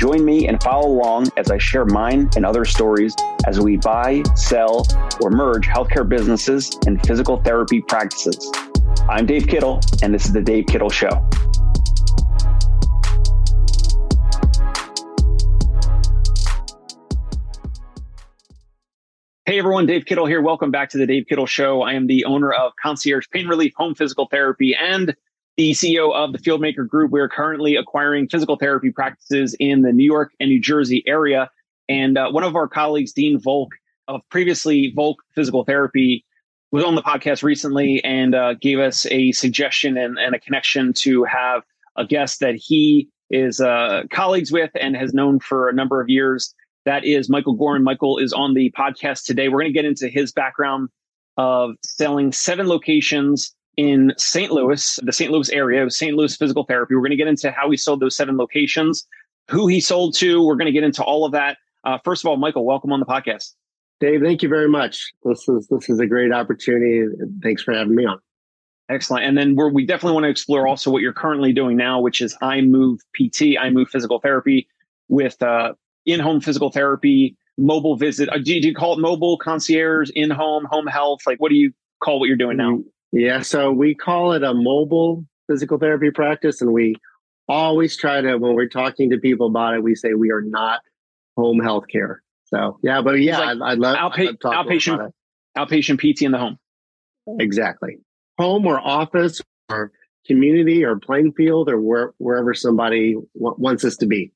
Join me and follow along as I share mine and other stories as we buy, sell, or merge healthcare businesses and physical therapy practices. I'm Dave Kittle, and this is The Dave Kittle Show. Hey everyone, Dave Kittle here. Welcome back to the Dave Kittle Show. I am the owner of Concierge Pain Relief Home Physical Therapy and the CEO of the Fieldmaker Group. We're currently acquiring physical therapy practices in the New York and New Jersey area. And uh, one of our colleagues, Dean Volk, of previously Volk Physical Therapy, was on the podcast recently and uh, gave us a suggestion and, and, a connection to have a guest that he is uh, colleagues with and has known for a number of years. That is Michael Gorman. Michael is on the podcast today. We're going to get into his background of selling seven locations in St. Louis, the St. Louis area, St. Louis Physical Therapy. We're going to get into how he sold those seven locations, who he sold to. We're going to get into all of that. Uh, first of all, Michael, welcome on the podcast. Dave, thank you very much. This is this is a great opportunity. Thanks for having me on. Excellent. And then we definitely want to explore also what you're currently doing now, which is iMove PT, iMove Physical Therapy with uh, in-home physical therapy, mobile visit. Uh, do, you, do you call it mobile concierge, in-home, home health? Like, what do you call what you're doing now? Yeah, so we call it a mobile physical therapy practice, and we always try to, when we're talking to people about it, we say we are not home health care. So yeah, but yeah, like I, I love outpa- I love outpatient outpatient PT in the home. Exactly, home or office or community or playing field or where, wherever somebody w- wants us to be.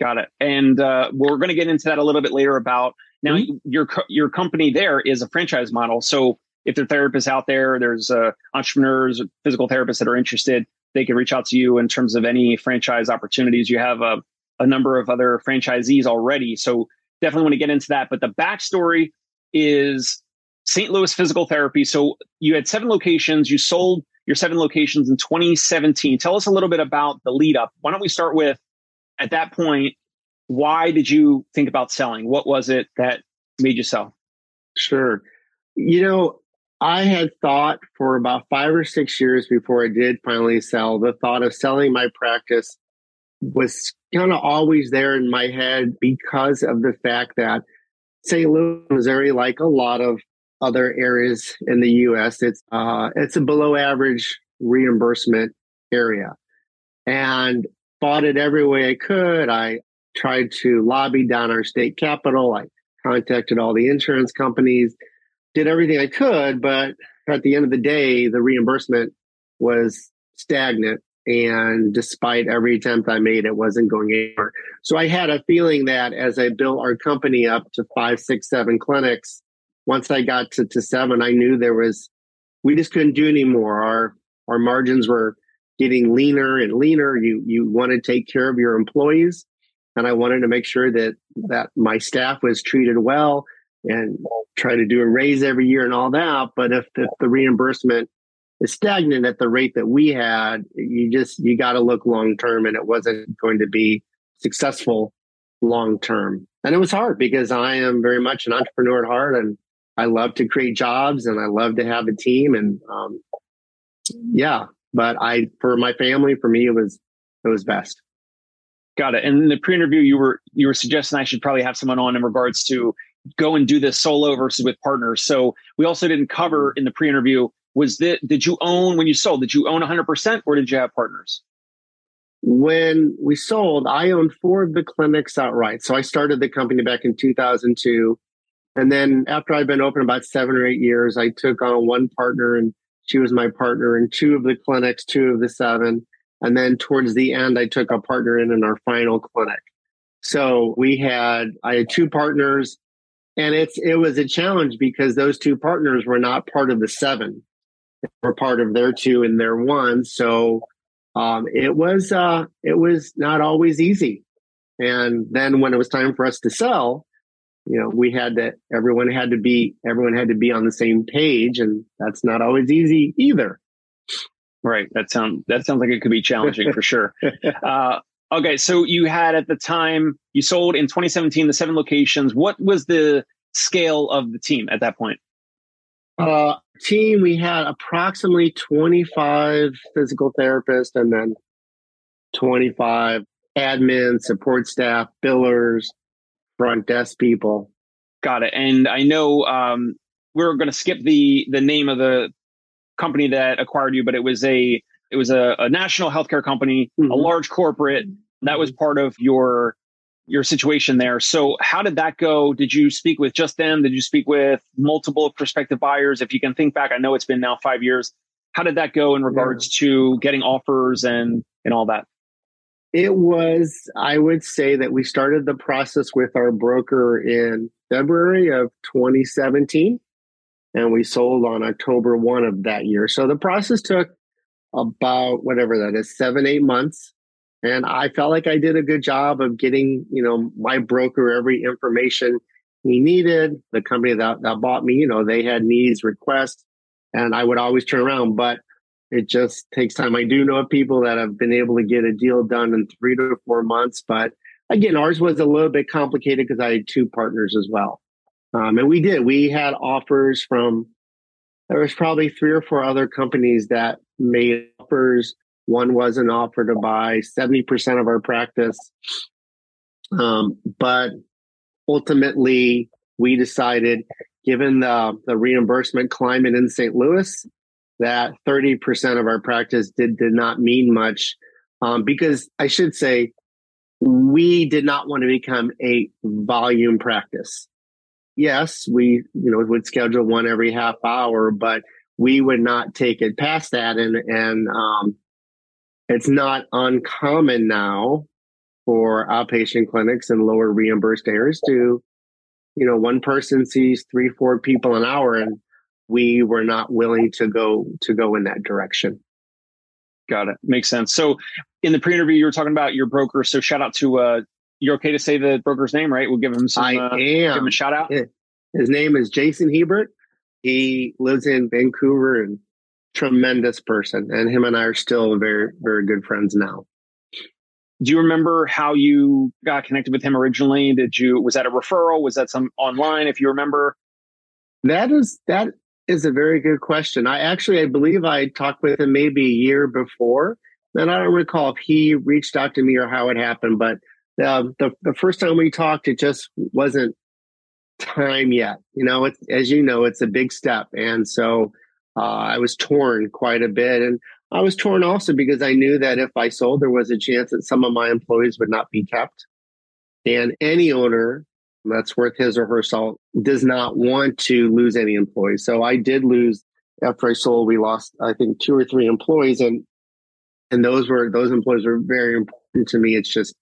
Got it. And uh, we're going to get into that a little bit later. About now, mm-hmm. your your company there is a franchise model, so if there are therapists out there, there's uh, entrepreneurs, physical therapists that are interested, they can reach out to you in terms of any franchise opportunities. You have a, a number of other franchisees already. So definitely want to get into that. But the backstory is St. Louis Physical Therapy. So you had seven locations, you sold your seven locations in 2017. Tell us a little bit about the lead up. Why don't we start with at that point, why did you think about selling? What was it that made you sell? Sure. You know, I had thought for about five or six years before I did finally sell, the thought of selling my practice was kind of always there in my head because of the fact that St. Louis, Missouri, like a lot of other areas in the U.S., it's uh, it's a below average reimbursement area, and fought it every way I could. I tried to lobby down our state capital. I contacted all the insurance companies did everything I could, but at the end of the day, the reimbursement was stagnant. And despite every attempt I made, it wasn't going anywhere. So I had a feeling that as I built our company up to five, six, seven clinics, once I got to, to seven, I knew there was, we just couldn't do anymore. Our, our margins were getting leaner and leaner. You, you want to take care of your employees. And I wanted to make sure that, that my staff was treated well and try to do a raise every year and all that. But if, if the reimbursement is stagnant at the rate that we had, you just, you got to look long term and it wasn't going to be successful long term. And it was hard because I am very much an entrepreneur at heart and I love to create jobs and I love to have a team. And, um, yeah, but I, for my family, for me, it was, it was best. Got it. And in the pre-interview, you were you were suggesting I should probably have someone on in regards to go and do this solo versus with partners. So we also didn't cover in the pre-interview was that did you own when you sold did you own 100% or did you have partners? When we sold i owned four of the clinics outright. So i started the company back in 2002 and then after i'd been open about seven or eight years i took on one partner and she was my partner in two of the clinics two of the seven. And then towards the end i took a partner in in our final clinic. So we had i had two partners and it's it was a challenge because those two partners were not part of the seven they were part of their two and their one so um, it was uh, it was not always easy and then when it was time for us to sell you know, we had to, everyone had to be, everyone had to be on the same page and that's not always easy either. Right. That sounds, that sounds like it could be challenging for sure. Uh, okay. So you had at the time you sold in 2017, the seven locations. What was the scale of the team at that point? Uh, team, we had approximately 25 physical therapists and then 25 admin, support staff, billers, front desk people. Got it. And I know um, we're going to skip the the name of the company that acquired you, but it was a it was a, a national healthcare company, mm-hmm. a large corporate. That was part of your your situation there. So how did that go? Did you speak with just them? Did you speak with multiple prospective buyers? If you can think back, I know it's been now five years. How did that go in regards yeah. to getting offers and and all that? It was, I would say that we started the process with our broker in February of 2017 and we sold on October 1 of that year. So the process took about whatever that is, seven, eight months. And I felt like I did a good job of getting, you know, my broker every information he needed. The company that, that bought me, you know, they had needs, requests, and I would always turn around. But it just takes time. I do know of people that have been able to get a deal done in three to four months, but again, ours was a little bit complicated because I had two partners as well. Um, and we did. We had offers from, there was probably three or four other companies that made offers. One was an offer to buy 70% of our practice. Um, but ultimately, we decided, given the, the reimbursement climate in St. Louis, that 30% of our practice did, did not mean much. Um, because I should say, we did not want to become a volume practice. Yes, we, you know, would schedule one every half hour, but we would not take it past that. And, and, um, it's not uncommon now for outpatient clinics and lower reimbursed areas to, you know, one person sees three, four people an hour and we were not willing to go to go in that direction. Got it. Makes sense. So in the pre-interview, you were talking about your broker. So shout out to uh you're okay to say the broker's name, right? We'll give him some I uh, am. give him a shout out. His name is Jason Hebert. He lives in Vancouver and tremendous person. And him and I are still very, very good friends now. Do you remember how you got connected with him originally? Did you was that a referral? Was that some online if you remember? That is that is a very good question. I actually, I believe I talked with him maybe a year before, and I don't recall if he reached out to me or how it happened. But uh, the the first time we talked, it just wasn't time yet. You know, it's as you know, it's a big step, and so uh, I was torn quite a bit, and I was torn also because I knew that if I sold, there was a chance that some of my employees would not be kept, and any owner that's worth his or her salt, does not want to lose any employees. So I did lose after I sold. We lost, I think, two or three employees, and and those were those employees were very important to me. It's just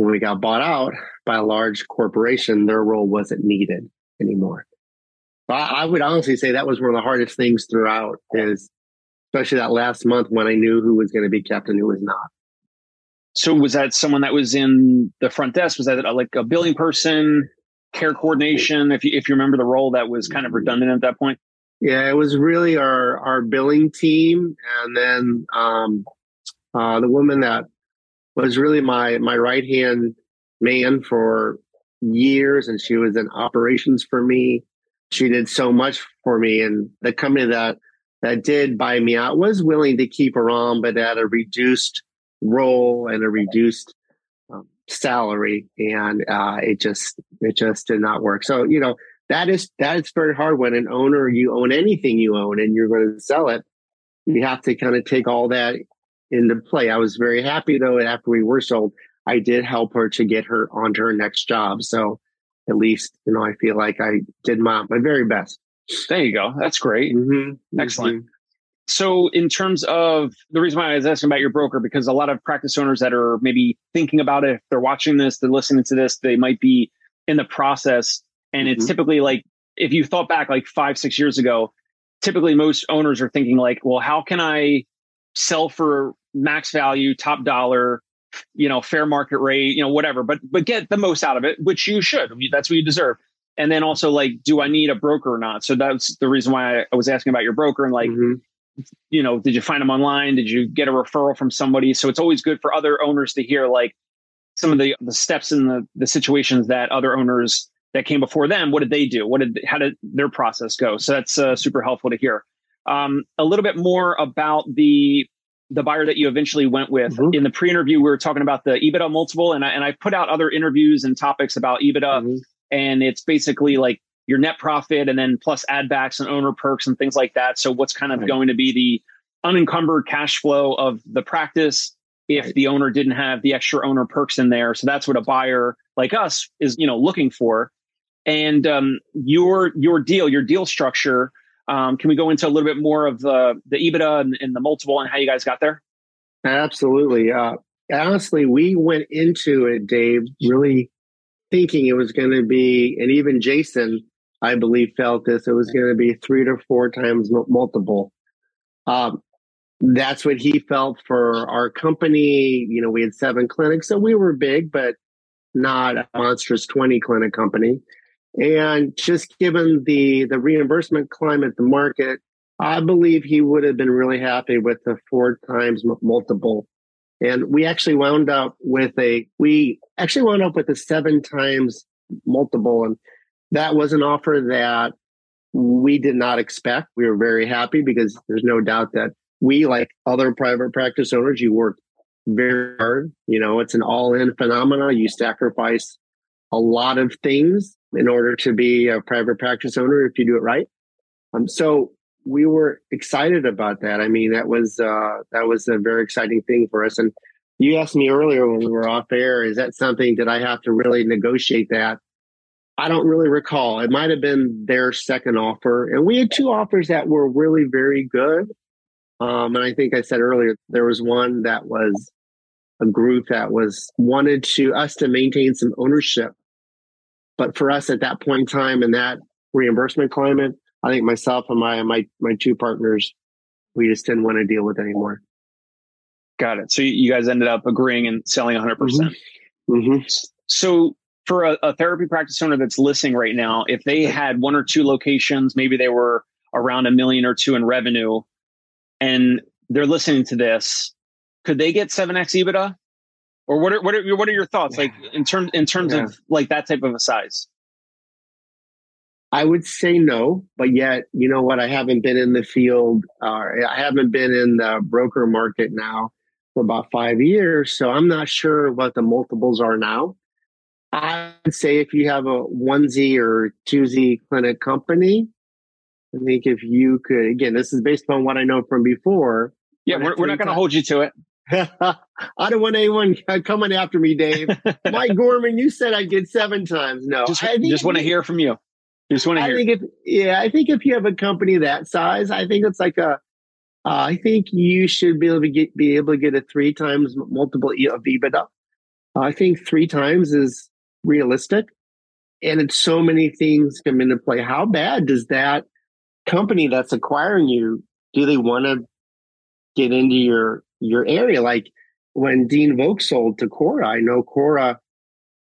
when we got bought out by a large corporation, their role wasn't needed anymore. But I would honestly say that was one of the hardest things throughout is especially that last month when I knew who was going to be kept and who was not. So was that someone that was in the front desk? Was that like a billing person, care coordination? If you, if you remember the role that was kind of redundant at that point? Yeah, it was really our, our billing team. And then, um, uh, the woman that was really my, my right hand man for years. And she was in operations for me. She did so much for me. And the company that, that did buy me out was willing to keep her on, but at a reduced role and a reduced um, salary, and uh, it just it just did not work. So you know that is that is very hard when an owner you own anything you own and you're going to sell it. You have to kind of take all that into play. I was very happy though after we were sold, I did help her to get her onto her next job. So at least you know I feel like I did my my very best. There you go. That's great. Mm-hmm. Excellent. Mm-hmm. So, in terms of the reason why I was asking about your broker, because a lot of practice owners that are maybe thinking about it, if they're watching this, they're listening to this, they might be in the process. And mm-hmm. it's typically like, if you thought back like five, six years ago, typically most owners are thinking like, well, how can I sell for max value, top dollar, you know, fair market rate, you know, whatever, but but get the most out of it, which you should. That's what you deserve. And then also like, do I need a broker or not? So that's the reason why I was asking about your broker and like, mm-hmm. you know, did you find them online? Did you get a referral from somebody? So it's always good for other owners to hear like some of the the steps in the the situations that other owners that came before them. What did they do? What did how did their process go? So that's uh, super helpful to hear. Um, a little bit more about the the buyer that you eventually went with. Mm-hmm. In the pre-interview, we were talking about the EBITDA multiple, and I, and I put out other interviews and topics about EBITDA, mm-hmm. and it's basically like your net profit and then plus add backs and owner perks and things like that. So what's kind of right. going to be the unencumbered cash flow of the practice if right. the owner didn't have the extra owner perks in there. So that's what a buyer like us is, you know, looking for. And um, your your deal, your deal structure um, can we go into a little bit more of the the EBITDA and, and the multiple and how you guys got there? Absolutely. Uh, honestly, we went into it, Dave, really thinking it was going to be, and even Jason, I believe, felt this. It was going to be three to four times multiple. Um, that's what he felt for our company. You know, we had seven clinics, so we were big, but not a monstrous 20 clinic company. And just given the, the reimbursement climate, the market, I believe he would have been really happy with the four times multiple. And we actually wound up with a, we actually wound up with a seven times multiple. And that was an offer that we did not expect. We were very happy because there's no doubt that we, like other private practice owners, you work very hard. You know, it's an all in phenomena. You sacrifice a lot of things in order to be a private practice owner if you do it right. Um, so we were excited about that. I mean, that was uh, that was a very exciting thing for us. And you asked me earlier when we were off air, is that something that I have to really negotiate that? I don't really recall. It might have been their second offer, and we had two offers that were really very good. Um, and I think I said earlier there was one that was a group that was wanted to us to maintain some ownership but for us at that point in time in that reimbursement climate, I think myself and my my my two partners, we just didn't want to deal with anymore. Got it. So you guys ended up agreeing and selling 100%. Mm-hmm. mm-hmm. So for a, a, therapy practice owner that's listening right now, if they had one or two locations, maybe they were around a million or two in revenue, and they're listening to this, could they get 7x EBITDA? Or what are what are what are your thoughts like in terms in terms yeah. of like that type of a size? I would say no, but yet you know what? I haven't been in the field. Uh, I haven't been in the broker market now for about five years, so I'm not sure what the multiples are now. I would say if you have a onesie or twosie clinic company, I think if you could, again, this is based on what I know from before. Yeah, we're, we're not going to hold you to it. I don't want anyone coming after me, Dave. Mike Gorman, you said I'd get seven times. No, just, just want to hear from you. Just want to hear. I think if yeah, I think if you have a company that size, I think it's like a. Uh, I think you should be able to get be able to get a three times multiple of EBITDA. I think three times is realistic, and it's so many things come into play. How bad does that company that's acquiring you do they want to get into your your area. Like when Dean Volk sold to Cora, I know Cora.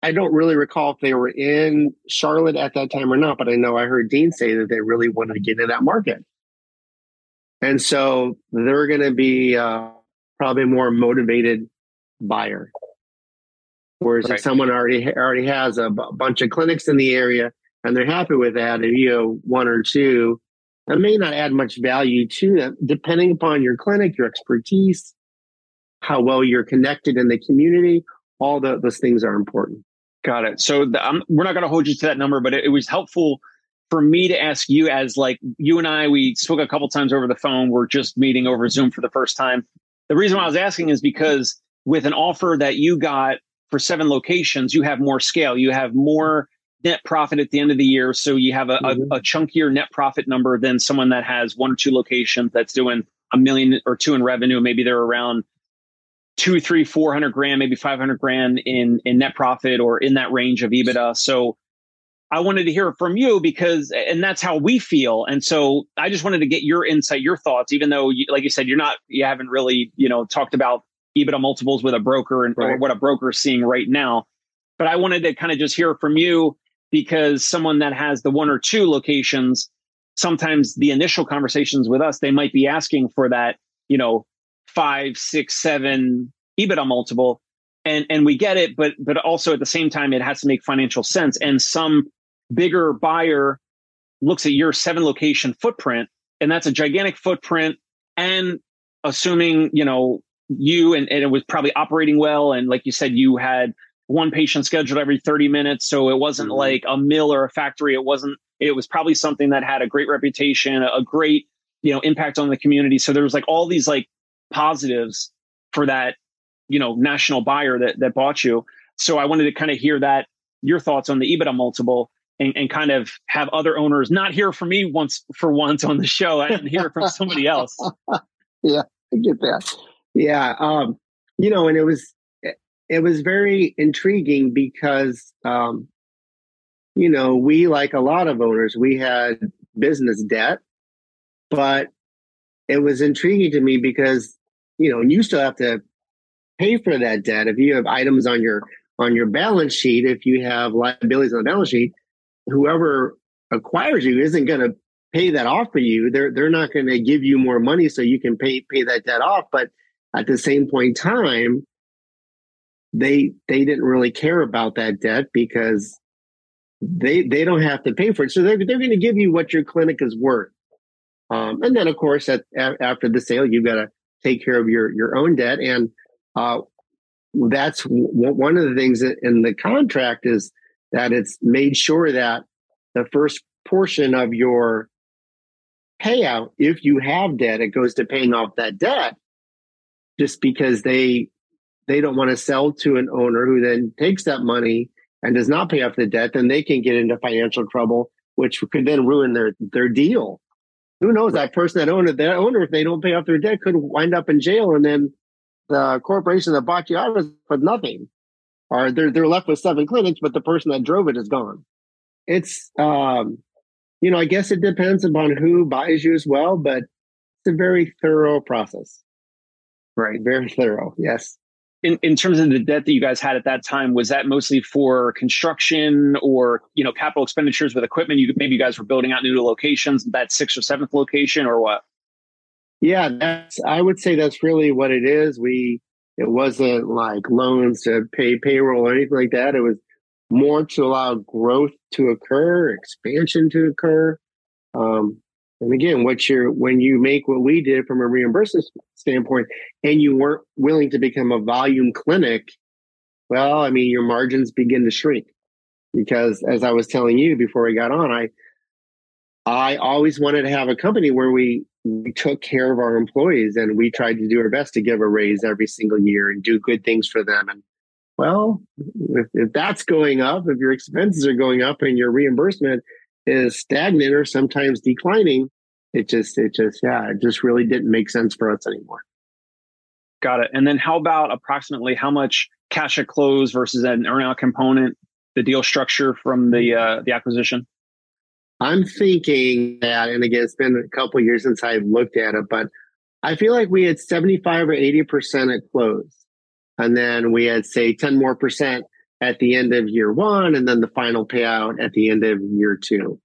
I don't really recall if they were in Charlotte at that time or not, but I know I heard Dean say that they really wanted to get into that market. And so they're going to be uh, probably a more motivated buyer. Whereas right. if someone already already has a b- bunch of clinics in the area and they're happy with that, and you know one or two, that may not add much value to them, depending upon your clinic, your expertise, how well you're connected in the community. All the, those things are important. Got it. So the, um, we're not going to hold you to that number, but it, it, was helpful for me to ask you as like you and I, we spoke a couple times over the phone. We're just meeting over Zoom for the first time. The reason why I was asking is because with an offer that you got for seven locations, you have more scale. You have more net profit at the end of the year. So you have a, mm-hmm. a, a, chunkier net profit number than someone that has one or two locations that's doing a million or two in revenue. Maybe they're around two, three, four hundred grand, maybe five hundred grand in in net profit or in that range of EBITDA. So I wanted to hear from you because, and that's how we feel. And so I just wanted to get your insight, your thoughts, even though, you, like you said, you're not, you haven't really, you know, talked about EBITDA multiples with a broker and right. or what a broker is seeing right now. But I wanted to kind of just hear from you because someone that has the one or two locations, sometimes the initial conversations with us, they might be asking for that, you know, five, six, seven EBITDA multiple. And and we get it, but but also at the same time, it has to make financial sense. And some bigger buyer looks at your seven location footprint, and that's a gigantic footprint. And assuming, you know, you and, and it was probably operating well. And like you said, you had one patient scheduled every 30 minutes. So it wasn't mm-hmm. like a mill or a factory. It wasn't, it was probably something that had a great reputation, a great, you know, impact on the community. So there was like all these like positives for that, you know, national buyer that, that bought you. So I wanted to kind of hear that, your thoughts on the EBITDA multiple and, and kind of have other owners not hear from me once for once on the show and hear from somebody else. yeah, I get that. Yeah. Um, you know, and it was, it was very intriguing because, um, you know, we, like a lot of owners, we had business debt, but it was intriguing to me because, you know, you still have to pay for that debt. If you have items on your, on your balance sheet, if you have liabilities on the balance sheet, whoever acquires you isn't going to pay that off for you. They're they're not going to give you more money so you can pay pay that debt off. But at the same point in time, they they didn't really care about that debt because they they don't have to pay for it. So they're they're going to give you what your clinic is worth. Um, and then of course at, at, after the sale, you've got to take care of your your own debt, and uh, that's w- one of the things in the contract is that it's made sure that the first portion of your payout, if you have debt, it goes to paying off that debt just because they they don't want to sell to an owner who then takes that money and does not pay off the debt, then they can get into financial trouble, which could then ruin their their deal. Who knows? That person that owned it, that owner, if they don't pay off their debt, could wind up in jail, and then the corporation that bought you out with nothing or they're they're left with seven clinics, but the person that drove it is gone. It's um, you know, I guess it depends upon who buys you as well, but it's a very thorough process. Right. Very thorough. Yes. In, in terms of the debt that you guys had at that time, was that mostly for construction or you know capital expenditures with equipment? You maybe you guys were building out new locations, that sixth or seventh location, or what? Yeah, that's. I would say that's really what it is. We it wasn't like loans to pay payroll or anything like that. It was more to allow growth to occur, expansion to occur. Um, and again, what you're when you make what we did from a reimbursement standpoint, and you weren't willing to become a volume clinic, well, I mean, your margins begin to shrink because, as I was telling you before we got on, I I always wanted to have a company where we we took care of our employees and we tried to do our best to give a raise every single year and do good things for them. And well, if, if that's going up, if your expenses are going up and your reimbursement is stagnant or sometimes declining, it just, it just, yeah, it just really didn't make sense for us anymore. Got it. And then how about approximately how much cash at close versus an earnout component, the deal structure from the uh, the acquisition? I'm thinking that, and again, it's been a couple years since I've looked at it, but I feel like we had 75 or 80% at close. And then we had, say, 10 more percent at the end of year one, and then the final payout at the end of year two.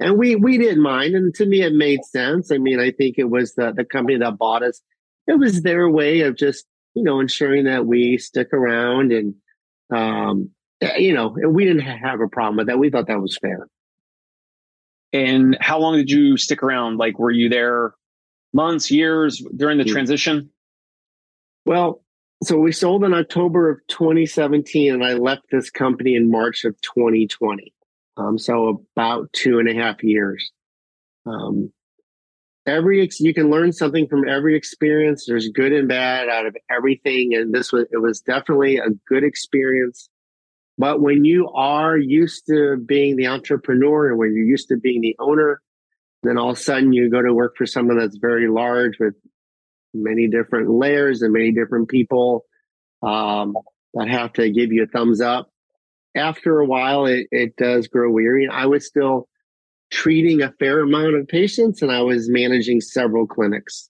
And we, we didn't mind. And to me, it made sense. I mean, I think it was the, the company that bought us. It was their way of just, you know, ensuring that we stick around and, um, you know, we didn't have a problem with that. We thought that was fair. And how long did you stick around? Like, were you there months, years during the transition? Well, so we sold in October of 2017, and I left this company in March of 2020. Um, so about two and a half years. Um, every ex- you can learn something from every experience. There's good and bad out of everything, and this was it was definitely a good experience. But when you are used to being the entrepreneur and when you're used to being the owner, then all of a sudden you go to work for someone that's very large with many different layers and many different people um, that have to give you a thumbs up. After a while, it, it does grow weary. I was still treating a fair amount of patients and I was managing several clinics.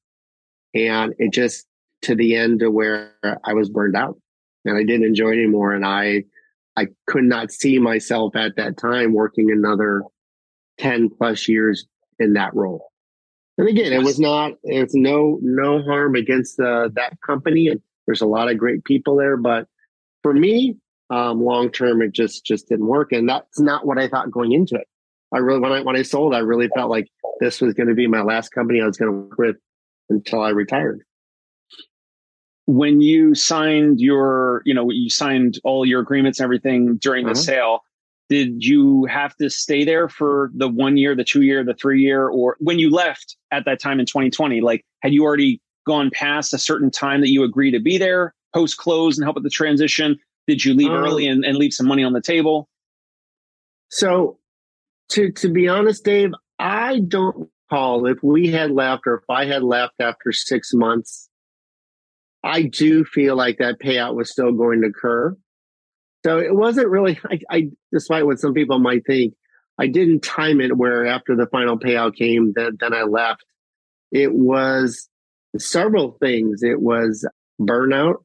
And it just, to the end to where I was burned out and I didn't enjoy it anymore. And I, I could not see myself at that time working another 10 plus years in that role. And again, it was not, it's no, no harm against uh, that company. And there's a lot of great people there, but for me, um, long term, it just, just didn't work. And that's not what I thought going into it. I really, when I, when I sold, I really felt like this was going to be my last company I was going to work with until I retired when you signed your, you know, you signed all your agreements and everything during the uh-huh. sale, did you have to stay there for the one year, the two year, the three year, or when you left at that time in 2020, like had you already gone past a certain time that you agreed to be there post close and help with the transition? Did you leave um, early and, and leave some money on the table? So to to be honest, Dave, I don't recall if we had left or if I had left after six months I do feel like that payout was still going to occur. So it wasn't really, I, I, despite what some people might think, I didn't time it where after the final payout came, that then I left. It was several things. It was burnout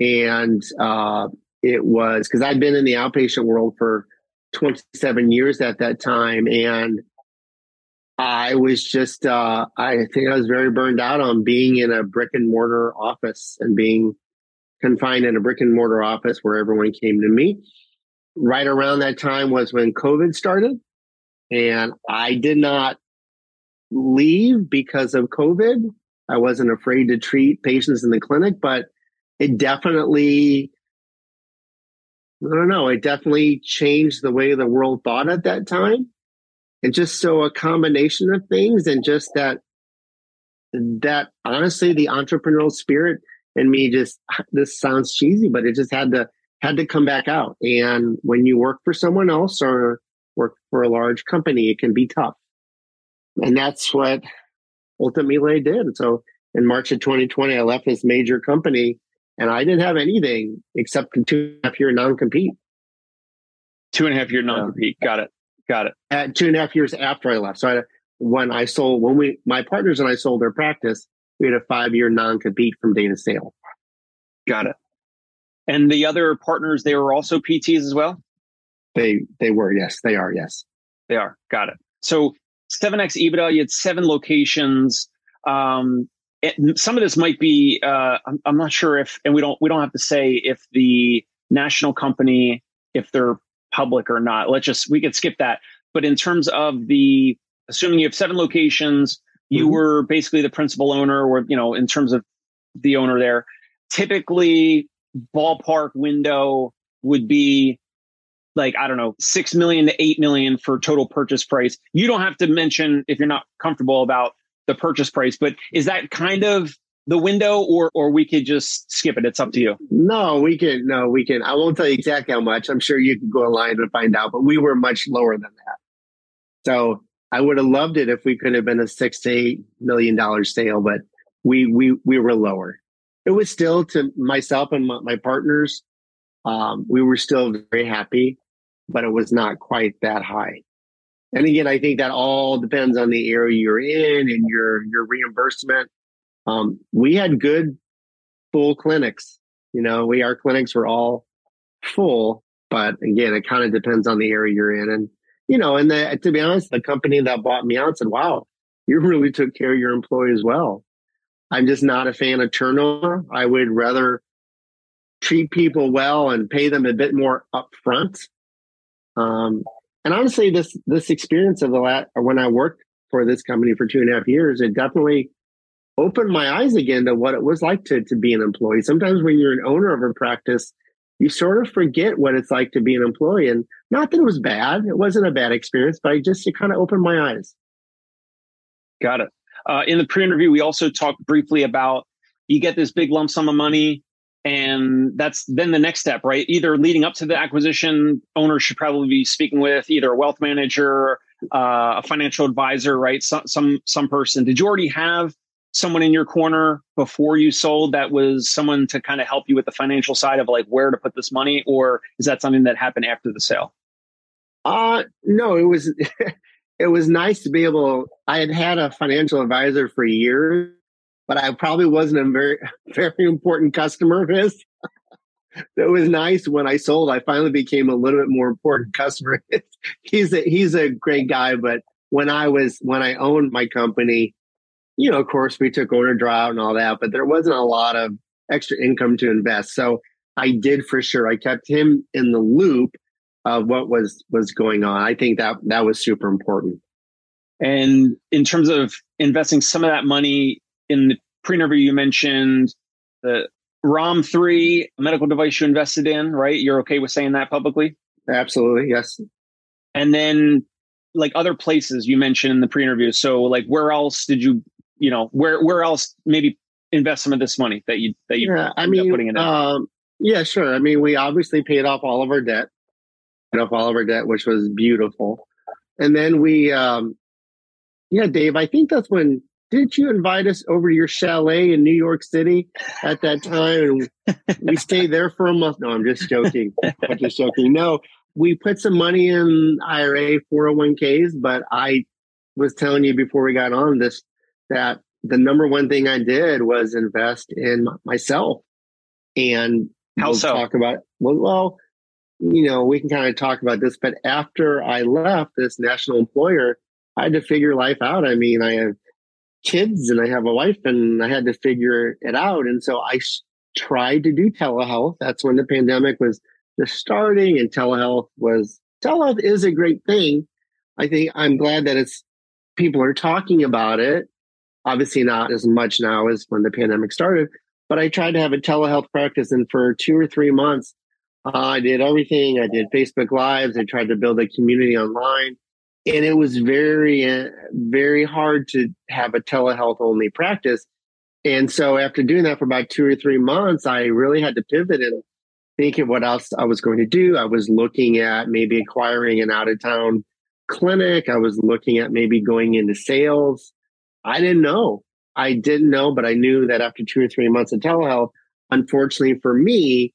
and, uh, it was because I'd been in the outpatient world for 27 years at that time. And I was just, uh, I think I was very burned out on being in a brick and mortar office and being confined in a brick and mortar office where everyone came to me. Right around that time was when COVID started. And I did not leave because of COVID. I wasn't afraid to treat patients in the clinic, but it definitely, I don't know, it definitely changed the way the world thought at that time and just so a combination of things and just that that honestly the entrepreneurial spirit in me just this sounds cheesy but it just had to had to come back out. And when you work for someone else or work for a large company it can be tough. And that's what ultimately I did. So in March of 2020 I left this major company and I didn't have anything except two and a half year non compete two and a half year non compete got it. Got it. At two and a half years after I left. So I, when I sold, when we, my partners and I sold their practice, we had a five year non compete from data sale. Got it. And the other partners, they were also PTs as well? They, they were. Yes, they are. Yes, they are. Got it. So 7x EBITDA, you had seven locations. Um, it, some of this might be, uh, I'm, I'm not sure if, and we don't, we don't have to say if the national company, if they're public or not. Let's just we could skip that. But in terms of the assuming you have seven locations, you mm-hmm. were basically the principal owner, or you know, in terms of the owner there. Typically, ballpark window would be like I don't know, six million to eight million for total purchase price. You don't have to mention if you're not comfortable about the purchase price, but is that kind of the window or or we could just skip it it's up to you no we can no we can i won't tell you exactly how much i'm sure you can go online and find out but we were much lower than that so i would have loved it if we could have been a six to eight million dollar sale but we we we were lower it was still to myself and my, my partners um, we were still very happy but it was not quite that high and again i think that all depends on the area you're in and your your reimbursement um, we had good full clinics. You know, we our clinics were all full, but again, it kind of depends on the area you're in. And you know, and the, to be honest, the company that bought me out said, "Wow, you really took care of your employees well." I'm just not a fan of turnover. I would rather treat people well and pay them a bit more upfront. Um, and honestly, this this experience of the last when I worked for this company for two and a half years, it definitely opened my eyes again to what it was like to, to be an employee. Sometimes when you're an owner of a practice, you sort of forget what it's like to be an employee. And not that it was bad, it wasn't a bad experience, but I just, it kind of opened my eyes. Got it. Uh, in the pre interview, we also talked briefly about you get this big lump sum of money. And that's then the next step, right? Either leading up to the acquisition, owners should probably be speaking with either a wealth manager, uh, a financial advisor, right? Some, some, some person. Did you already have someone in your corner before you sold that was someone to kind of help you with the financial side of like where to put this money or is that something that happened after the sale uh no it was it was nice to be able i had had a financial advisor for years but I probably wasn't a very, very important customer of his. it was nice when I sold. I finally became a little bit more important customer. he's a he's a great guy, but when I was when I owned my company, you know, of course, we took owner draw and all that, but there wasn't a lot of extra income to invest. So I did for sure. I kept him in the loop of what was was going on. I think that that was super important. And in terms of investing some of that money in the pre-interview, you mentioned the ROM three medical device you invested in, right? You're okay with saying that publicly? Absolutely, yes. And then like other places you mentioned in the pre-interview. So like where else did you, you know, where where else maybe invest some of this money that you that you yeah, I mean, putting in? Um, yeah, sure. I mean, we obviously paid off all of our debt, paid off all of our debt, which was beautiful. And then we, um, yeah, Dave, I think that's when did you invite us over to your chalet in New York City at that time? And we stayed there for a month. No, I'm just joking. I'm just joking. No, we put some money in IRA 401ks, but I was telling you before we got on this that the number one thing I did was invest in myself. And how we'll so? Talk about well, well, you know, we can kind of talk about this, but after I left this national employer, I had to figure life out. I mean, I have kids and I have a wife and I had to figure it out. And so I tried to do telehealth. That's when the pandemic was just starting and telehealth was telehealth is a great thing. I think I'm glad that it's people are talking about it. Obviously not as much now as when the pandemic started, but I tried to have a telehealth practice and for two or three months, uh, I did everything. I did Facebook lives. I tried to build a community online and it was very, very hard to have a telehealth only practice. And so after doing that for about two or three months, I really had to pivot and thinking what else I was going to do. I was looking at maybe acquiring an out of town clinic. I was looking at maybe going into sales. I didn't know. I didn't know, but I knew that after two or three months of telehealth, unfortunately for me,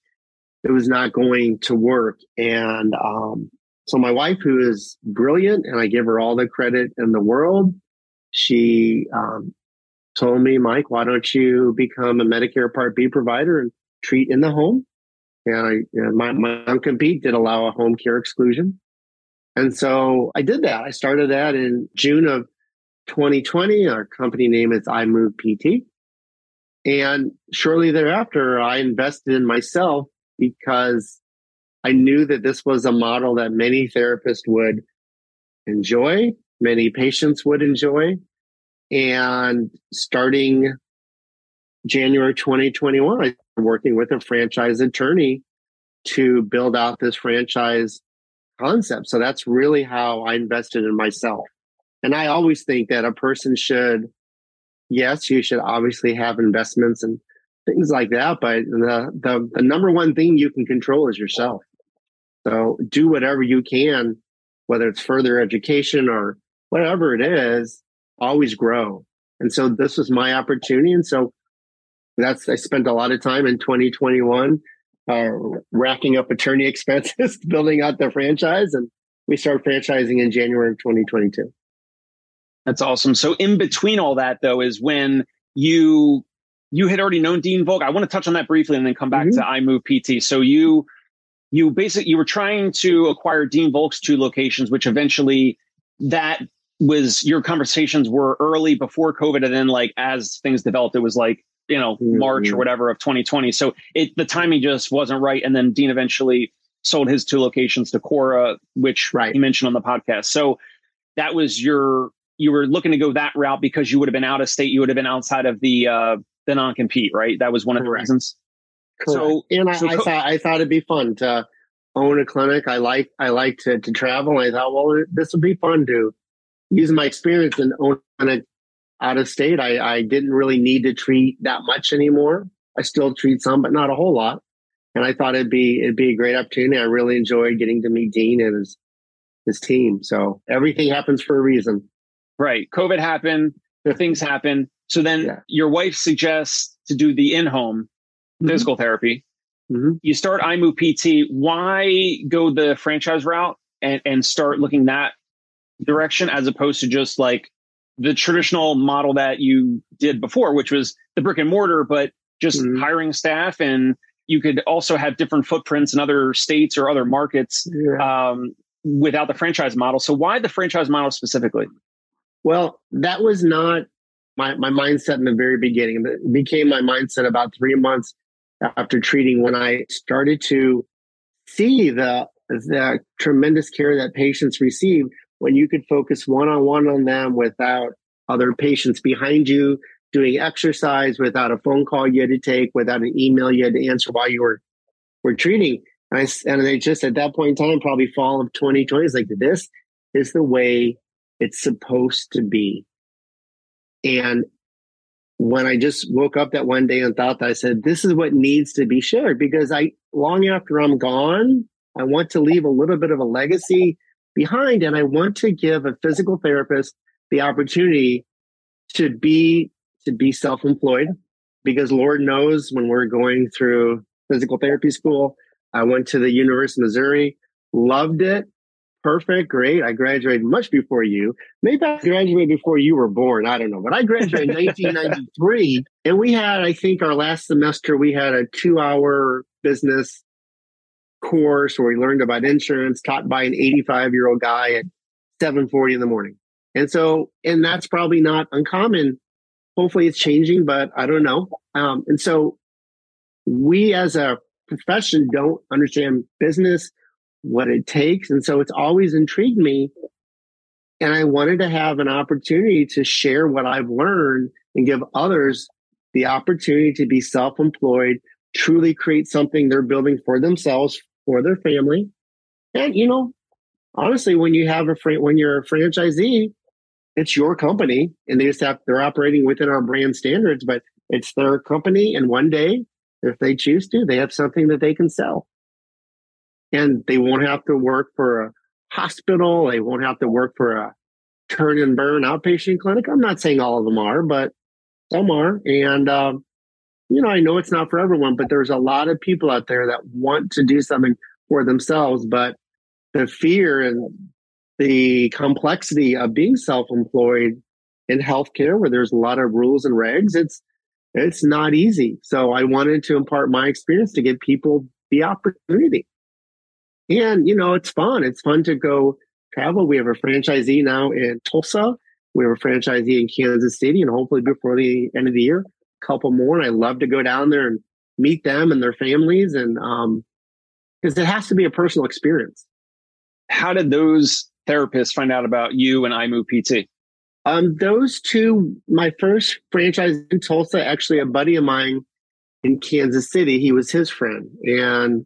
it was not going to work. And um, so my wife, who is brilliant, and I give her all the credit in the world, she um, told me, Mike, why don't you become a Medicare Part B provider and treat in the home? And I, my, my non-compete did allow a home care exclusion. And so I did that. I started that in June of 2020. Our company name is iMove PT. And shortly thereafter, I invested in myself because I knew that this was a model that many therapists would enjoy, many patients would enjoy. And starting January 2021, I'm working with a franchise attorney to build out this franchise concept. So that's really how I invested in myself. And I always think that a person should, yes, you should obviously have investments and things like that, but the, the, the number one thing you can control is yourself. So do whatever you can, whether it's further education or whatever it is, always grow. And so this was my opportunity. And so that's I spent a lot of time in 2021 uh, racking up attorney expenses, building out the franchise, and we started franchising in January of 2022. That's awesome. So in between all that, though, is when you you had already known Dean Volk. I want to touch on that briefly and then come back mm-hmm. to iMove PT. So you you basically you were trying to acquire Dean Volk's two locations, which eventually that was your conversations were early before COVID, and then like as things developed, it was like you know mm-hmm. March or whatever of 2020. So it the timing just wasn't right. And then Dean eventually sold his two locations to Cora, which right. he mentioned on the podcast. So that was your you were looking to go that route because you would have been out of state. You would have been outside of the uh, the non compete, right? That was one of Correct. the reasons. Correct. So and I, so I thought I thought it'd be fun to own a clinic. I like I like to to travel. I thought, well, this would be fun to use my experience and own a out of state. I, I didn't really need to treat that much anymore. I still treat some, but not a whole lot. And I thought it'd be it'd be a great opportunity. I really enjoyed getting to meet Dean and his his team. So everything happens for a reason. Right. COVID happened. things happen. So then yeah. your wife suggests to do the in-home mm-hmm. physical therapy. Mm-hmm. You start iMove PT. Why go the franchise route and, and start looking that direction as opposed to just like the traditional model that you did before, which was the brick and mortar, but just mm-hmm. hiring staff and you could also have different footprints in other states or other markets yeah. um, without the franchise model. So why the franchise model specifically? Well, that was not my, my mindset in the very beginning. It became my mindset about three months after treating when I started to see the the tremendous care that patients receive when you could focus one on one on them without other patients behind you doing exercise without a phone call you had to take, without an email you had to answer while you were were treating. And I and they just at that point in time, probably fall of 2020, is like this is the way it's supposed to be. And when I just woke up that one day and thought that I said, this is what needs to be shared because I, long after I'm gone, I want to leave a little bit of a legacy behind and I want to give a physical therapist the opportunity to be, to be self-employed because Lord knows when we're going through physical therapy school, I went to the University of Missouri, loved it, perfect, great. I graduated much before you. Maybe I graduated before you were born. I don't know, but I graduated in 1993, and we had, I think, our last semester we had a two-hour business course where we learned about insurance, taught by an 85-year-old guy at 7:40 in the morning. And so, and that's probably not uncommon. Hopefully, it's changing, but I don't know. Um, and so, we as a profession don't understand business what it takes. And so it's always intrigued me. And I wanted to have an opportunity to share what I've learned and give others the opportunity to be self employed, truly create something they're building for themselves, for their family. And, you know, honestly, when you have a, fr- when you're a franchisee, it's your company and they just have, they're operating within our brand standards, but it's their company. And one day, if they choose to, they have something that they can sell and they won't have to work for a hospital. They won't have to work for a turn and burn outpatient clinic. I'm not saying all of them are, but some are. And, um, you know, I know it's not for everyone, but there's a lot of people out there that want to do something for themselves, but the fear and the complexity of being self-employed in healthcare where there's a lot of rules and regs, it's, it's not easy. So I wanted to impart my experience to give people the opportunity. And, you know, it's fun. It's fun to go travel. We have a franchisee now in Tulsa. We have a franchisee in Kansas City, and hopefully before the end of the year, a couple more. And I love to go down there and meet them and their families. And um, because it has to be a personal experience. How did those therapists find out about you and iMove PT? Um, those two, my first franchise in Tulsa, actually a buddy of mine in Kansas City, he was his friend. And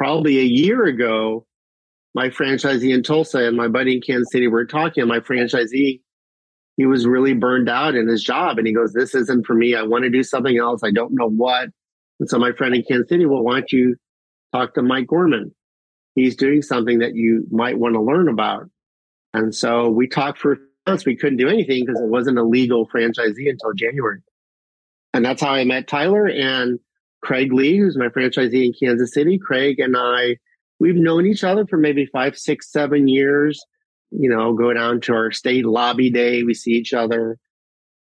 probably a year ago, my franchisee in Tulsa and my buddy in Kansas City were talking. My franchisee, he was really burned out in his job. And he goes, This isn't for me. I want to do something else. I don't know what. And so my friend in Kansas City, well, why don't you talk to Mike Gorman? He's doing something that you might want to learn about. And so we talked for months. We couldn't do anything because it wasn't a legal franchisee until January. And that's how I met Tyler. And Craig Lee, who's my franchisee in Kansas City. Craig and I, we've known each other for maybe five, six, seven years. You know, go down to our state lobby day, we see each other.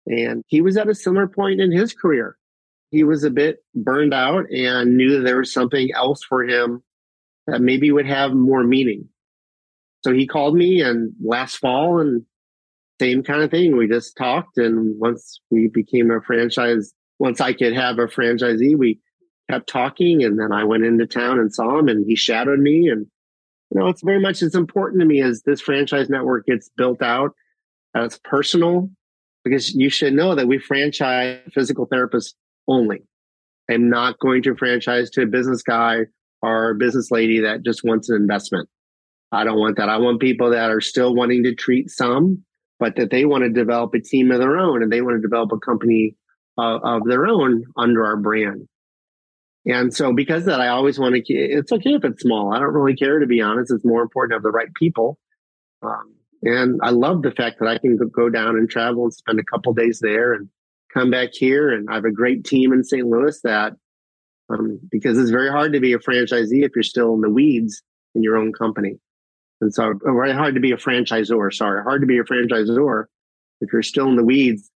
And he was at a similar point in his career. He was a bit burned out and knew that there was something else for him that maybe would have more meaning. So he called me and last fall and same kind of thing. We just talked. And once we became a franchise, once I could have a franchisee, we kept talking and then I went into town and saw him and he shadowed me and you know it's very much as important to me as this franchise network gets built out as personal because you should know that we franchise physical therapists only. I'm not going to franchise to a business guy or a business lady that just wants an investment. I don't want that. I want people that are still wanting to treat some, but that they want to develop a team of their own and they want to develop a company uh, of their own under our brand. And so because that, I always want to, keep it's okay if it's small. I don't really care, to be honest. It's more important to have the right people. Um, and I love the fact that I can go down and travel and spend a couple days there and come back here. And I have a great team in St. Louis that, um, because it's very hard to be a franchisee if you're still in the weeds in your own company. And so, very hard to be a franchisor. Sorry, hard to be a franchisor if you're still in the weeds,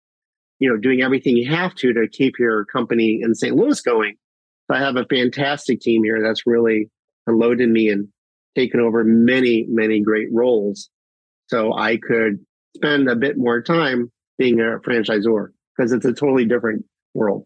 you know, doing everything you have to to keep your company in St. Louis going. I have a fantastic team here that's really unloaded me and taken over many, many great roles. So I could spend a bit more time being a franchisor because it's a totally different world.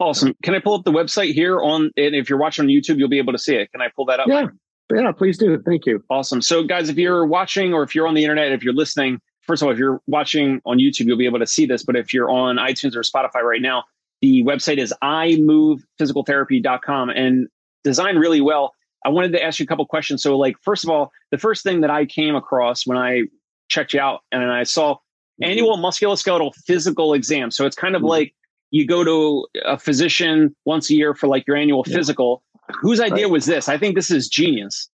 Awesome. Can I pull up the website here on, and if you're watching on YouTube, you'll be able to see it. Can I pull that up? Yeah. Yeah, please do. Thank you. Awesome. So guys, if you're watching or if you're on the internet, if you're listening, first of all, if you're watching on YouTube, you'll be able to see this. But if you're on iTunes or Spotify right now, the website is imovephysicaltherapy.com and designed really well. I wanted to ask you a couple questions. So, like, first of all, the first thing that I came across when I checked you out and I saw mm-hmm. annual musculoskeletal physical exam. So it's kind of mm-hmm. like you go to a physician once a year for like your annual yeah. physical. Whose idea right. was this? I think this is genius.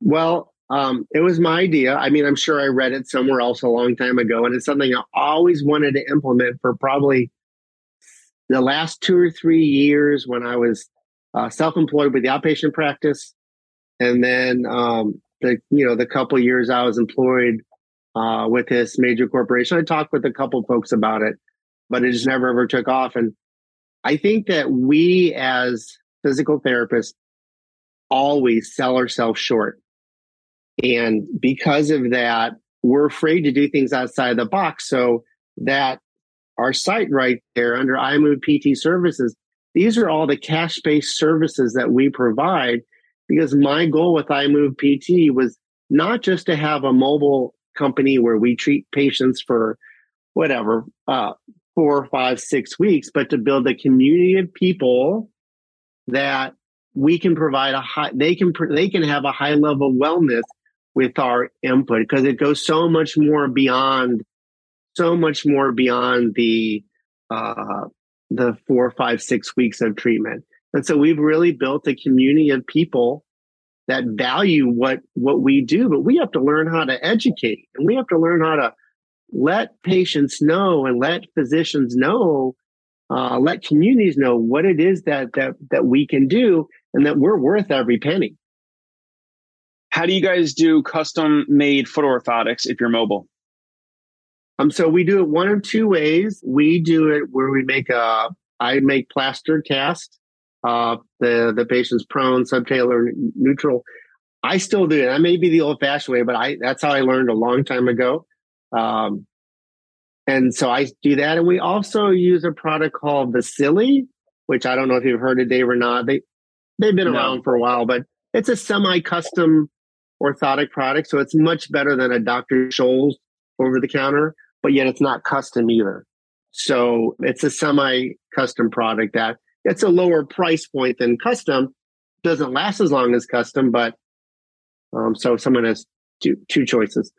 Well, um, it was my idea. I mean, I'm sure I read it somewhere else a long time ago, and it's something I always wanted to implement for probably the last two or three years when I was uh, self-employed with the outpatient practice, and then um, the you know the couple years I was employed uh, with this major corporation. I talked with a couple folks about it, but it just never ever took off. And I think that we as physical therapists always sell ourselves short. And because of that, we're afraid to do things outside of the box. So that our site right there under iMove PT services, these are all the cash based services that we provide. Because my goal with iMove PT was not just to have a mobile company where we treat patients for whatever, uh, four, five, six weeks, but to build a community of people that we can provide a high, they can, they can have a high level wellness with our input because it goes so much more beyond, so much more beyond the, uh, the four, five, six weeks of treatment. And so we've really built a community of people that value what, what we do, but we have to learn how to educate and we have to learn how to let patients know and let physicians know, uh, let communities know what it is that, that, that we can do and that we're worth every penny. How do you guys do custom made foot orthotics if you're mobile? Um, so we do it one of two ways. We do it where we make a, I make plaster cast, uh, the, the patient's prone, subtalar, neutral. I still do it. I may be the old fashioned way, but I, that's how I learned a long time ago. Um, and so I do that. And we also use a product called Vasyli, which I don't know if you've heard of Dave or not. They, they've been no. around for a while, but it's a semi custom orthotic product. So it's much better than a Dr. Scholl's over the counter, but yet it's not custom either. So it's a semi custom product that it's a lower price point than custom. Doesn't last as long as custom, but um, so someone has two two choices.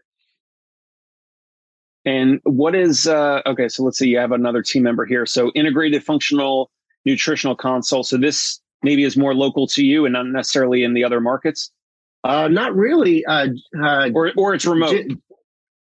And what is uh, okay? So let's see. You have another team member here. So integrated functional nutritional console. So this maybe is more local to you and not necessarily in the other markets. Uh, not really. Uh, uh, or or it's remote.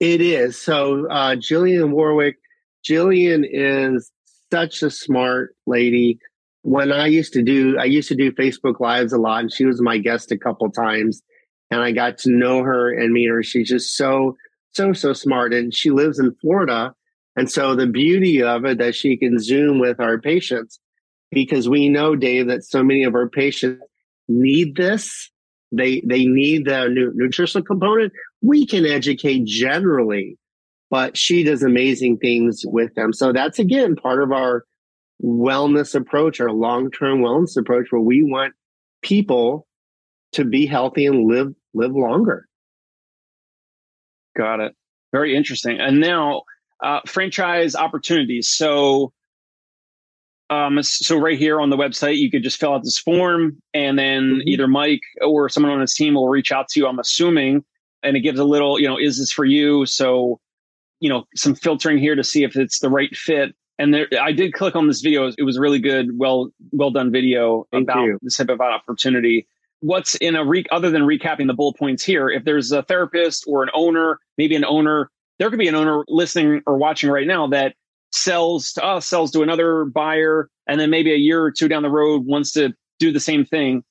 It is. So uh, Jillian Warwick. Jillian is such a smart lady. When I used to do, I used to do Facebook Lives a lot, and she was my guest a couple times, and I got to know her and meet her. She's just so so, so smart. And she lives in Florida. And so the beauty of it that she can Zoom with our patients because we know, Dave, that so many of our patients need this. They, they need the nu- nutritional component. We can educate generally, but she does amazing things with them. So that's again part of our wellness approach, our long-term wellness approach, where we want people to be healthy and live, live longer. Got it. Very interesting. And now, uh, franchise opportunities. So, um, so right here on the website, you could just fill out this form, and then mm-hmm. either Mike or someone on his team will reach out to you. I'm assuming, and it gives a little, you know, is this for you? So, you know, some filtering here to see if it's the right fit. And there, I did click on this video. It was really good, well, well done video Thank about you. this type of opportunity what's in a re- other than recapping the bullet points here if there's a therapist or an owner maybe an owner there could be an owner listening or watching right now that sells to us sells to another buyer and then maybe a year or two down the road wants to do the same thing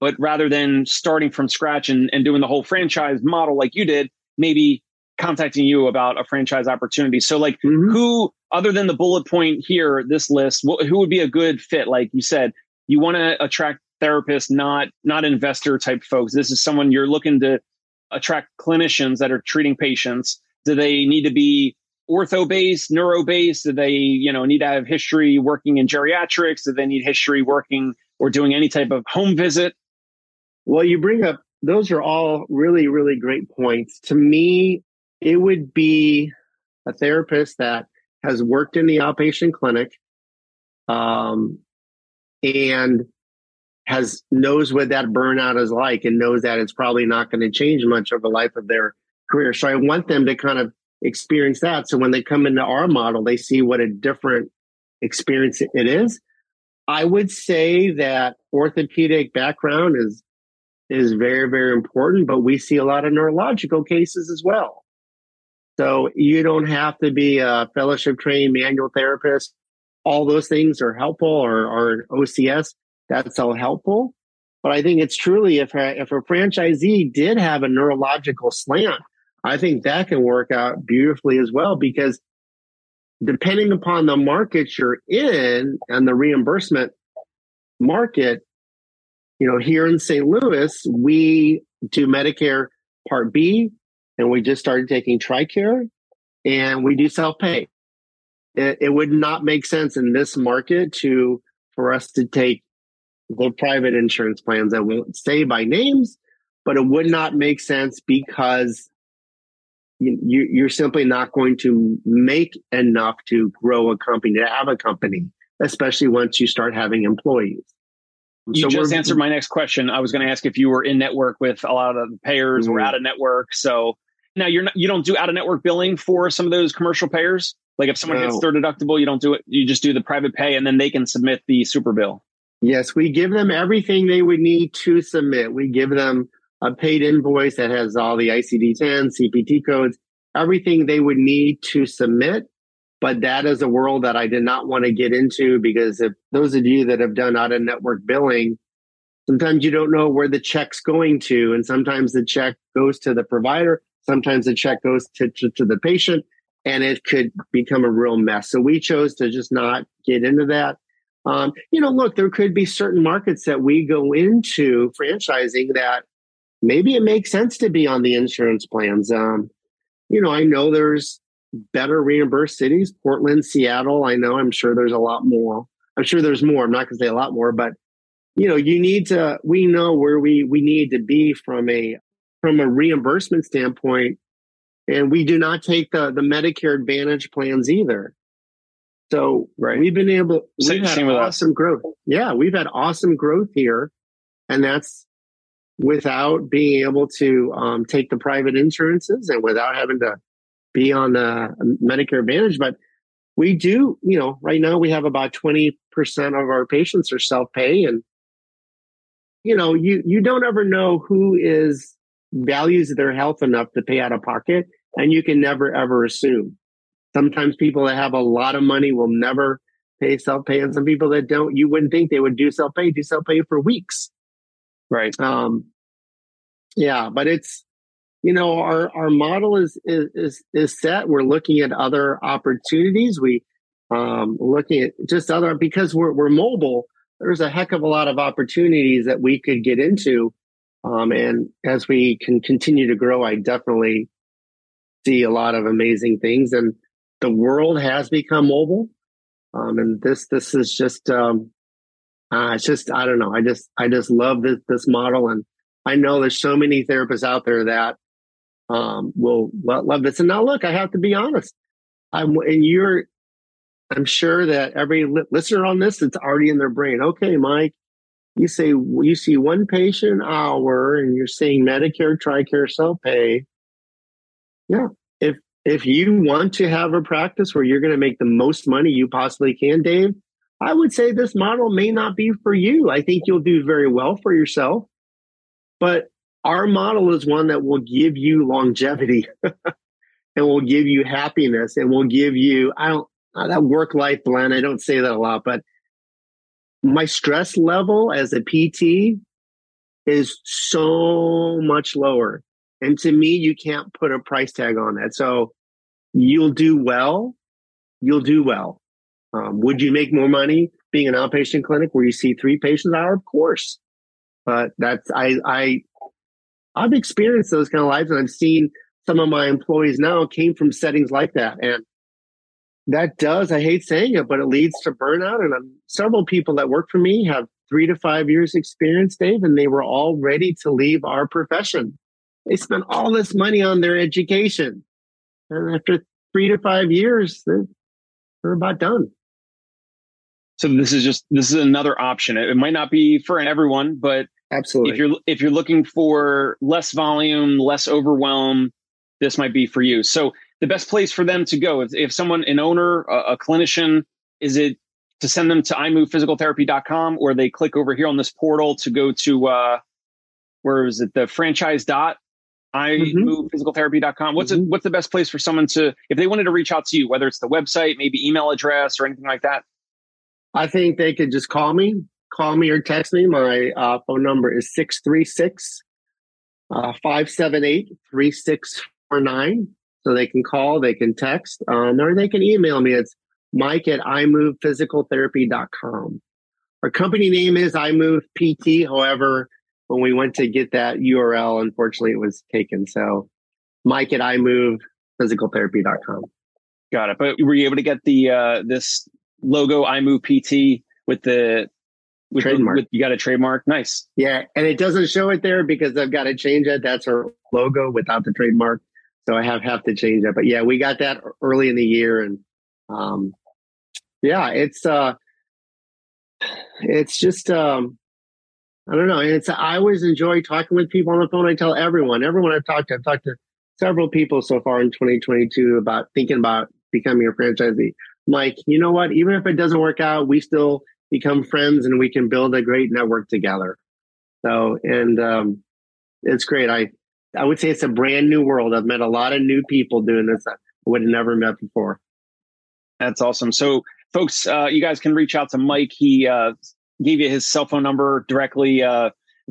but rather than starting from scratch and, and doing the whole franchise model like you did maybe contacting you about a franchise opportunity. So, like, mm-hmm. who other than the bullet point here, this list, who would be a good fit? Like you said, you want to attract therapists, not not investor type folks. This is someone you're looking to attract clinicians that are treating patients. Do they need to be ortho based, neuro based? Do they, you know, need to have history working in geriatrics? Do they need history working or doing any type of home visit? Well, you bring up those are all really, really great points. To me, it would be a therapist that has worked in the outpatient clinic um, and has knows what that burnout is like and knows that it's probably not going to change much over the life of their career. So I want them to kind of experience that. So when they come into our model, they see what a different experience it is. I would say that orthopedic background is is very, very important, but we see a lot of neurological cases as well. So you don't have to be a fellowship trained manual therapist. All those things are helpful or, or OCS. That's all helpful. But I think it's truly if a, if a franchisee did have a neurological slant, I think that can work out beautifully as well because depending upon the market you're in and the reimbursement market, you know, here in St. Louis, we do Medicare Part B, and we just started taking TRICARE, and we do self pay. It, it would not make sense in this market to for us to take the private insurance plans that won't say by names, but it would not make sense because you, you're simply not going to make enough to grow a company, to have a company, especially once you start having employees. You so just answered my next question. I was going to ask if you were in network with a lot of the payers mm-hmm. or out of network. So now you're not, you don't do out of network billing for some of those commercial payers. Like if someone no. hits their deductible, you don't do it. You just do the private pay, and then they can submit the super bill. Yes, we give them everything they would need to submit. We give them a paid invoice that has all the ICD-10, CPT codes, everything they would need to submit. But that is a world that I did not want to get into because if those of you that have done out of network billing, sometimes you don't know where the check's going to. And sometimes the check goes to the provider. Sometimes the check goes to, to, to the patient and it could become a real mess. So we chose to just not get into that. Um, you know, look, there could be certain markets that we go into franchising that maybe it makes sense to be on the insurance plans. Um, you know, I know there's better reimbursed cities, Portland, Seattle. I know, I'm sure there's a lot more. I'm sure there's more. I'm not going to say a lot more, but you know, you need to, we know where we, we need to be from a, from a reimbursement standpoint. And we do not take the, the Medicare Advantage plans either. So right. we've been able, we've had awesome growth. Yeah, we've had awesome growth here. And that's without being able to um, take the private insurances and without having to be on the Medicare Advantage. But we do, you know, right now we have about 20% of our patients are self pay. And, you know, you, you don't ever know who is values their health enough to pay out of pocket. And you can never, ever assume. Sometimes people that have a lot of money will never pay self pay. And some people that don't, you wouldn't think they would do self pay, do self pay for weeks. Right. Um, yeah, but it's, you know, our, our model is, is, is, is set. We're looking at other opportunities. We, um, looking at just other, because we're, we're mobile, there's a heck of a lot of opportunities that we could get into. Um, and as we can continue to grow, I definitely see a lot of amazing things and the world has become mobile. Um, and this, this is just, um, uh, it's just, I don't know. I just, I just love this, this model. And I know there's so many therapists out there that um, will love this. And now, look, I have to be honest. I'm and you're. I'm sure that every li- listener on this, it's already in their brain. Okay, Mike, you say you see one patient an hour, and you're seeing Medicare, Tricare, self pay. Yeah, if if you want to have a practice where you're going to make the most money you possibly can, Dave, I would say this model may not be for you. I think you'll do very well for yourself, but our model is one that will give you longevity and will give you happiness and will give you, I don't, that work life blend. I don't say that a lot, but my stress level as a PT is so much lower And to me, you can't put a price tag on that. So you'll do well. You'll do well. Um, would you make more money being an outpatient clinic where you see three patients an hour? Of course. But that's, I, I, I've experienced those kind of lives and I've seen some of my employees now came from settings like that. And that does, I hate saying it, but it leads to burnout. And I'm, several people that work for me have three to five years experience, Dave, and they were all ready to leave our profession. They spent all this money on their education. And after three to five years, they're, they're about done. So this is just this is another option. It might not be for everyone, but absolutely, if you're if you're looking for less volume, less overwhelm, this might be for you. So the best place for them to go, if, if someone, an owner, a, a clinician, is it to send them to imovephysicaltherapy.com or they click over here on this portal to go to uh, where is it? The franchise dot imovephysicaltherapy.com what's mm-hmm. it what's the best place for someone to if they wanted to reach out to you whether it's the website maybe email address or anything like that? I think they could just call me call me or text me. My uh, phone number is 636 uh, 578 3649 so they can call they can text um, or they can email me. It's mike at imovephysicaltherapy.com our company name is imove pt however when we went to get that url unfortunately it was taken. So mike at imovephysicaltherapy.com got it. But were you able to get the uh, this logo imove pt with the with trademark. With, you got a trademark nice yeah and it doesn't show it there because i've got to change it that's our logo without the trademark so i have have to change it but yeah we got that early in the year and um yeah, it's uh, it's just um, I don't know. And it's I always enjoy talking with people on the phone. I tell everyone, everyone I've talked to, I've talked to several people so far in 2022 about thinking about becoming a franchisee. Like, you know what? Even if it doesn't work out, we still become friends and we can build a great network together. So, and um, it's great. I I would say it's a brand new world. I've met a lot of new people doing this that I would have never met before. That's awesome. So folks, uh, you guys can reach out to Mike. He uh, gave you his cell phone number directly. Uh,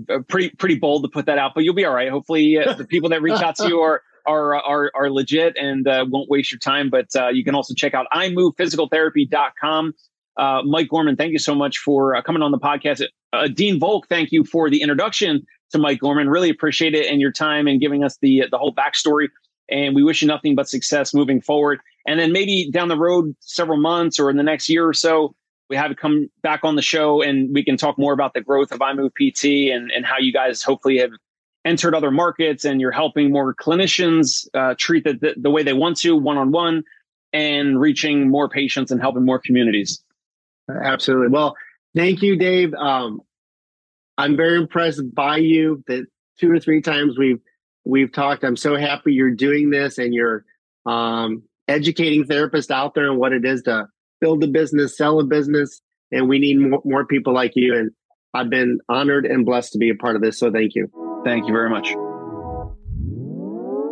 uh pretty pretty bold to put that out, but you'll be all right. Hopefully, uh, the people that reach out to you are are are, are legit and uh, won't waste your time. But you can also check out imovephysicaltherapy.com. Uh, Mike Gorman, thank you so much for coming on the podcast. Dean Volk, thank you for the introduction to Mike Gorman. Really appreciate it and your time and giving us the the whole backstory. And we wish you nothing but success moving forward. And then maybe down the road, several months or in the next year or so, we have come back on the show and we can talk more about the growth of iMove PT and, and how you guys hopefully have entered other markets and you're helping more clinicians uh, treat the, the, the way they want to one on one and reaching more patients and helping more communities. Absolutely. Well, thank you, Dave. Um, I'm very impressed by you that two or three times we've we've talked. I'm so happy you're doing this and you're um, educating therapists out there on what it is to build a business, sell a business, and we need more, more people like you. And I've been honored and blessed to be a part of this. So thank you. Thank you very much.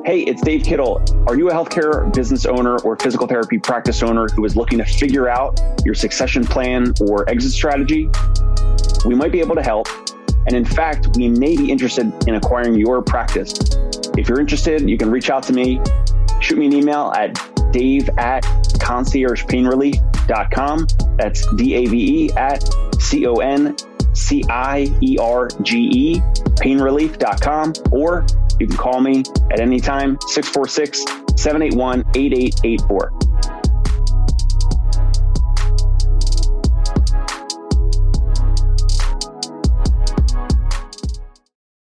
Hey, it's Dave Kittle. Are you a healthcare business owner or physical therapy practice owner who is looking to figure out your succession plan or exit strategy? We might be able to help. And in fact, we may be interested in acquiring your practice. If you're interested, you can reach out to me. Shoot me an email at dave at conciergepainrelief.com. That's D A V E at C O N C I E R G E, painrelief.com. Or you can call me at any time, 646 781 8884.